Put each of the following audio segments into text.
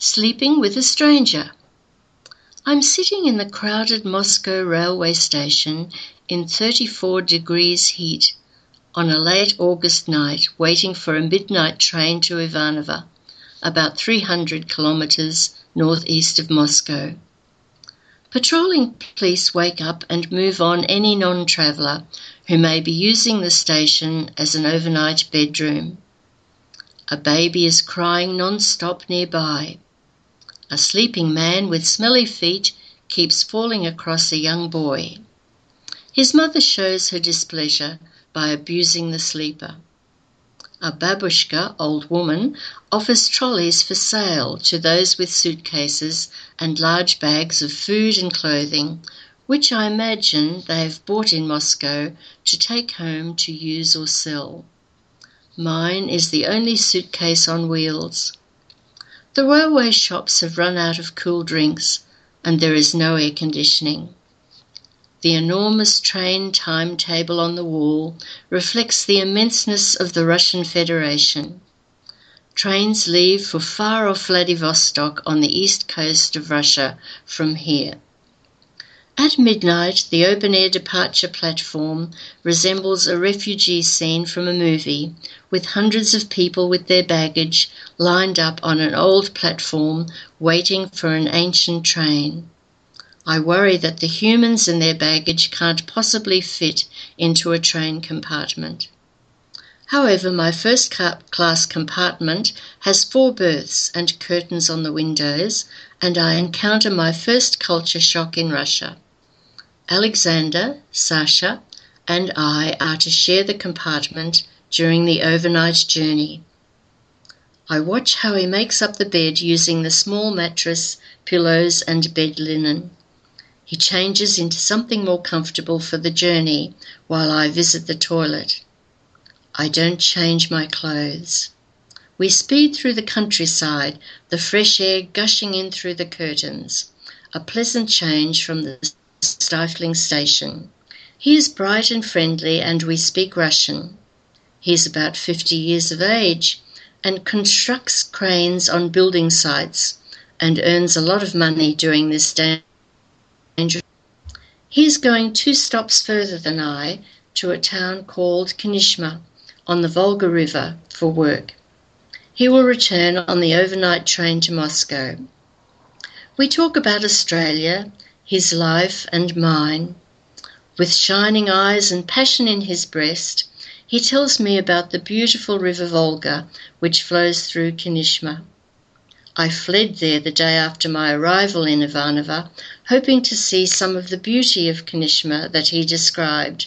Sleeping with a stranger. I'm sitting in the crowded Moscow railway station in 34 degrees heat on a late August night, waiting for a midnight train to Ivanovo, about 300 kilometers northeast of Moscow. Patrolling police wake up and move on any non traveller who may be using the station as an overnight bedroom. A baby is crying non stop nearby. A sleeping man with smelly feet keeps falling across a young boy. His mother shows her displeasure by abusing the sleeper. A babushka, old woman, offers trolleys for sale to those with suitcases and large bags of food and clothing, which I imagine they have bought in Moscow to take home to use or sell. Mine is the only suitcase on wheels. The railway shops have run out of cool drinks, and there is no air conditioning. The enormous train timetable on the wall reflects the immenseness of the Russian Federation. Trains leave for far off Vladivostok on the east coast of Russia from here. At midnight, the open air departure platform resembles a refugee scene from a movie, with hundreds of people with their baggage lined up on an old platform waiting for an ancient train. I worry that the humans and their baggage can't possibly fit into a train compartment. However, my first class compartment has four berths and curtains on the windows, and I encounter my first culture shock in Russia. Alexander, Sasha, and I are to share the compartment during the overnight journey. I watch how he makes up the bed using the small mattress, pillows, and bed linen. He changes into something more comfortable for the journey while I visit the toilet. I don't change my clothes. We speed through the countryside, the fresh air gushing in through the curtains, a pleasant change from the stifling station. He is bright and friendly, and we speak Russian. He is about 50 years of age and constructs cranes on building sites and earns a lot of money doing this dangerous. He is going two stops further than I to a town called Kineshma on the Volga River for work. He will return on the overnight train to Moscow. We talk about Australia his life and mine. With shining eyes and passion in his breast, he tells me about the beautiful river Volga which flows through Kineshma. I fled there the day after my arrival in Ivanovo, hoping to see some of the beauty of Kineshma that he described,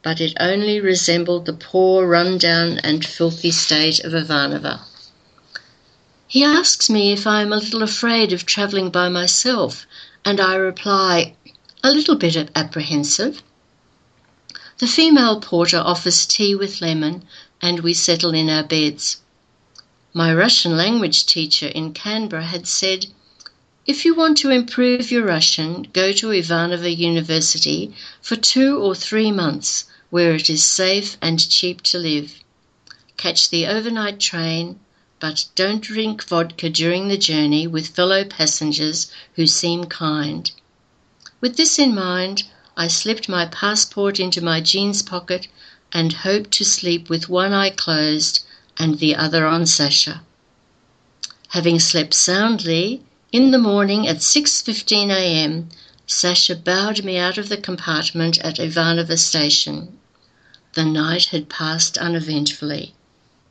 but it only resembled the poor, run-down and filthy state of Ivanovo. He asks me if I am a little afraid of travelling by myself and I reply, a little bit apprehensive. The female porter offers tea with lemon, and we settle in our beds. My Russian language teacher in Canberra had said, if you want to improve your Russian, go to Ivanovo University for two or three months where it is safe and cheap to live. Catch the overnight train, but don't drink vodka during the journey with fellow passengers who seem kind. With this in mind, I slipped my passport into my jeans pocket and hoped to sleep with one eye closed and the other on Sasha. Having slept soundly, in the morning at 6:15 a.m., Sasha bowed me out of the compartment at Ivanovo station. The night had passed uneventfully.